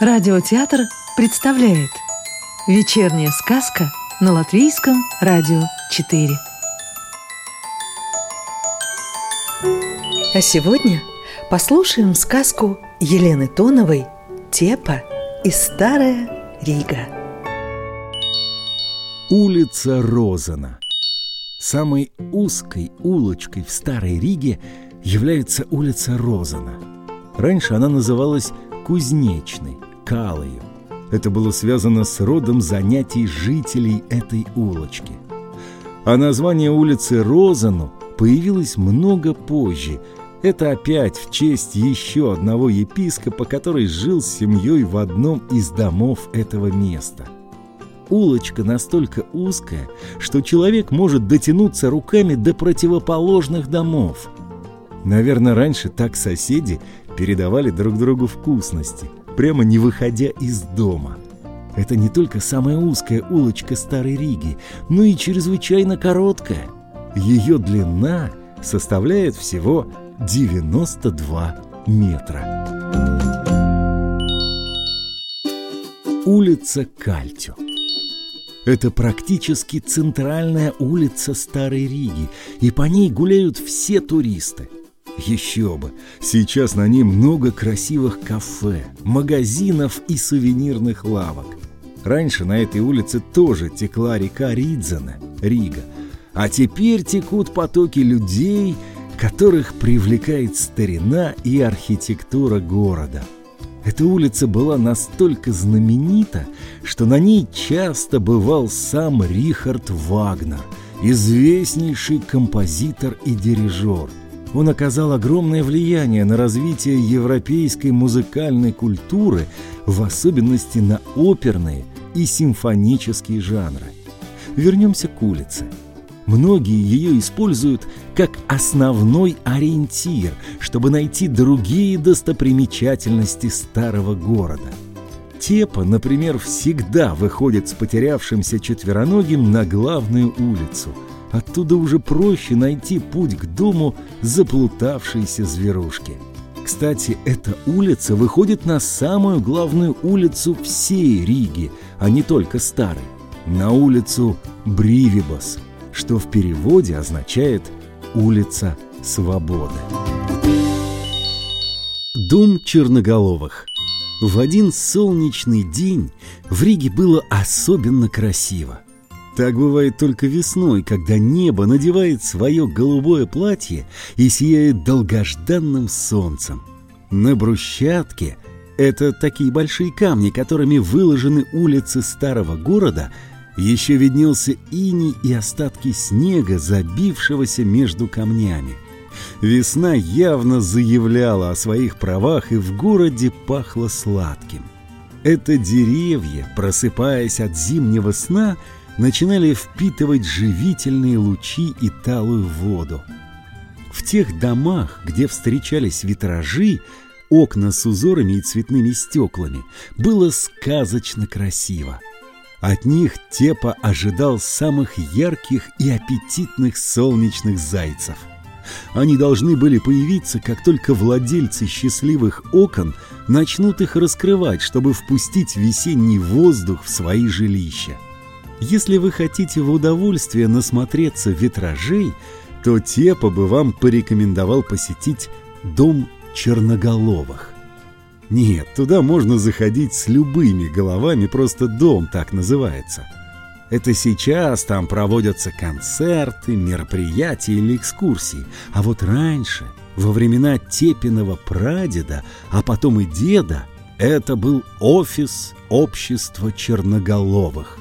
Радиотеатр представляет Вечерняя сказка на Латвийском радио 4 А сегодня послушаем сказку Елены Тоновой «Тепа и Старая Рига» Улица Розана. Самой узкой улочкой в Старой Риге является улица Розана. Раньше она называлась Кузнечной, Калою. Это было связано с родом занятий жителей этой улочки. А название улицы Розану появилось много позже. Это опять в честь еще одного епископа, который жил с семьей в одном из домов этого места – улочка настолько узкая, что человек может дотянуться руками до противоположных домов. Наверное, раньше так соседи передавали друг другу вкусности, прямо не выходя из дома. Это не только самая узкая улочка Старой Риги, но и чрезвычайно короткая. Ее длина составляет всего 92 метра. Улица Кальтю – это практически центральная улица Старой Риги, и по ней гуляют все туристы. Еще бы! Сейчас на ней много красивых кафе, магазинов и сувенирных лавок. Раньше на этой улице тоже текла река Ридзена, Рига, а теперь текут потоки людей, которых привлекает старина и архитектура города – эта улица была настолько знаменита, что на ней часто бывал сам Рихард Вагнер, известнейший композитор и дирижер. Он оказал огромное влияние на развитие европейской музыкальной культуры, в особенности на оперные и симфонические жанры. Вернемся к улице – Многие ее используют как основной ориентир, чтобы найти другие достопримечательности старого города. Тепа, например, всегда выходит с потерявшимся четвероногим на главную улицу. Оттуда уже проще найти путь к дому заплутавшейся зверушки. Кстати, эта улица выходит на самую главную улицу всей Риги, а не только старой. На улицу Бривибас – что в переводе означает «улица свободы». Дом черноголовых В один солнечный день в Риге было особенно красиво. Так бывает только весной, когда небо надевает свое голубое платье и сияет долгожданным солнцем. На брусчатке – это такие большие камни, которыми выложены улицы старого города – еще виднелся иней и остатки снега, забившегося между камнями. Весна явно заявляла о своих правах, и в городе пахло сладким. Это деревья, просыпаясь от зимнего сна, начинали впитывать живительные лучи и талую воду. В тех домах, где встречались витражи, окна с узорами и цветными стеклами, было сказочно красиво. От них Тепа ожидал самых ярких и аппетитных солнечных зайцев. Они должны были появиться, как только владельцы счастливых окон начнут их раскрывать, чтобы впустить весенний воздух в свои жилища. Если вы хотите в удовольствие насмотреться витражей, то Тепа бы вам порекомендовал посетить дом черноголовых. Нет, туда можно заходить с любыми головами, просто дом так называется. Это сейчас там проводятся концерты, мероприятия или экскурсии. А вот раньше, во времена Тепиного прадеда, а потом и деда, это был офис общества черноголовых.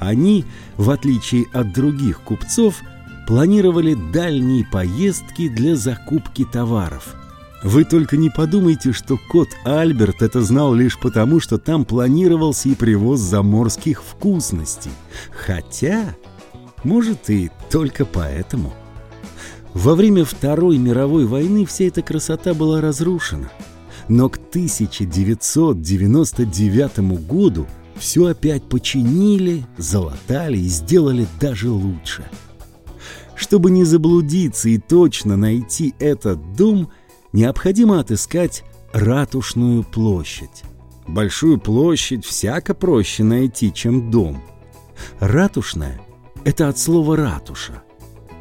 Они, в отличие от других купцов, планировали дальние поездки для закупки товаров – вы только не подумайте, что кот Альберт это знал лишь потому, что там планировался и привоз заморских вкусностей. Хотя, может, и только поэтому. Во время Второй мировой войны вся эта красота была разрушена. Но к 1999 году все опять починили, залатали и сделали даже лучше. Чтобы не заблудиться и точно найти этот дом – необходимо отыскать Ратушную площадь. Большую площадь всяко проще найти, чем дом. Ратушная – это от слова «ратуша».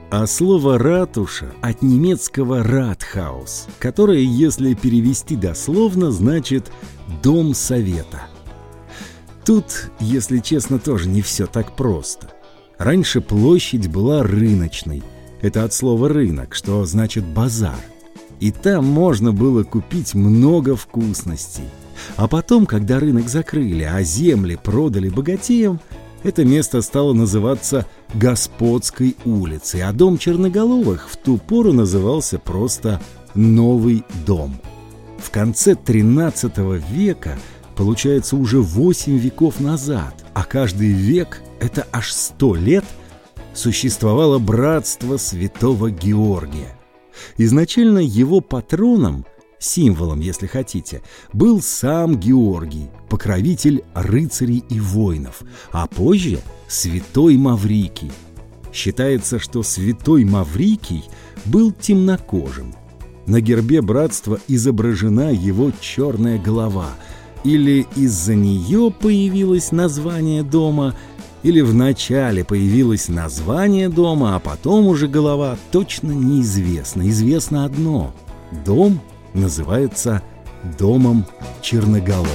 А слово «ратуша» от немецкого «ратхаус», которое, если перевести дословно, значит «дом совета». Тут, если честно, тоже не все так просто. Раньше площадь была рыночной. Это от слова «рынок», что значит «базар». И там можно было купить много вкусностей. А потом, когда рынок закрыли, а земли продали богатеям, это место стало называться Господской улицей, а дом Черноголовых в ту пору назывался просто Новый дом. В конце XIII века, получается уже 8 веков назад, а каждый век – это аж 100 лет, существовало братство святого Георгия. Изначально его патроном, символом, если хотите, был сам Георгий, покровитель рыцарей и воинов, а позже святой Маврикий. Считается, что святой Маврикий был темнокожим. На гербе братства изображена его черная голова. Или из-за нее появилось название дома – или в начале появилось название дома, а потом уже голова, точно неизвестно. Известно одно – дом называется Домом Черноголовых.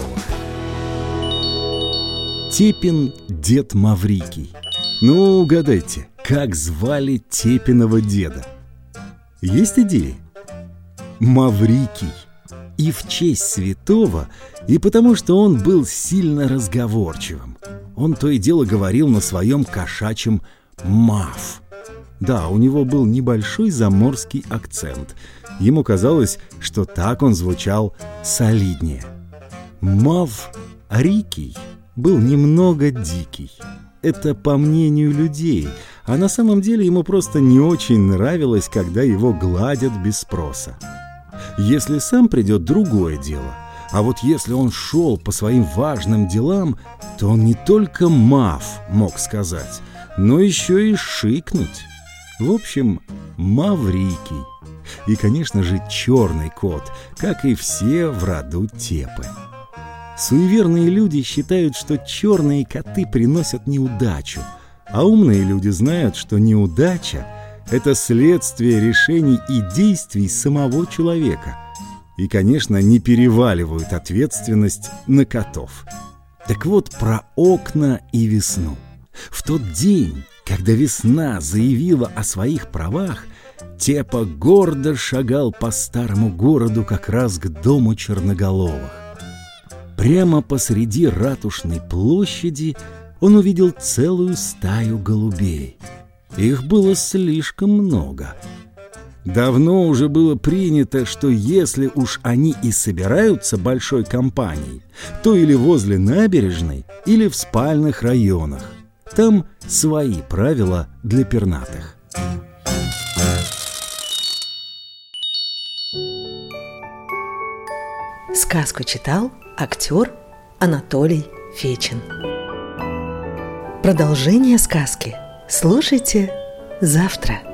Тепин дед Маврикий. Ну, угадайте, как звали Тепиного деда? Есть идеи? Маврикий. И в честь святого, и потому что он был сильно разговорчивым. Он то и дело говорил на своем кошачьем «мав». Да, у него был небольшой заморский акцент. Ему казалось, что так он звучал солиднее. Мав Рикий был немного дикий. Это по мнению людей, а на самом деле ему просто не очень нравилось, когда его гладят без спроса. Если сам придет другое дело, а вот если он шел по своим важным делам, то он не только мав мог сказать, но еще и шикнуть. В общем, Маврикий. И, конечно же, черный кот, как и все в роду Тепы. Суеверные люди считают, что черные коты приносят неудачу, а умные люди знают, что неудача – это следствие решений и действий самого человека – и, конечно, не переваливают ответственность на котов. Так вот про окна и весну. В тот день, когда весна заявила о своих правах, Тепа гордо шагал по старому городу как раз к дому черноголовых. Прямо посреди ратушной площади он увидел целую стаю голубей. Их было слишком много — Давно уже было принято, что если уж они и собираются большой компанией, то или возле набережной, или в спальных районах. Там свои правила для пернатых. Сказку читал актер Анатолий Фечин. Продолжение сказки слушайте завтра.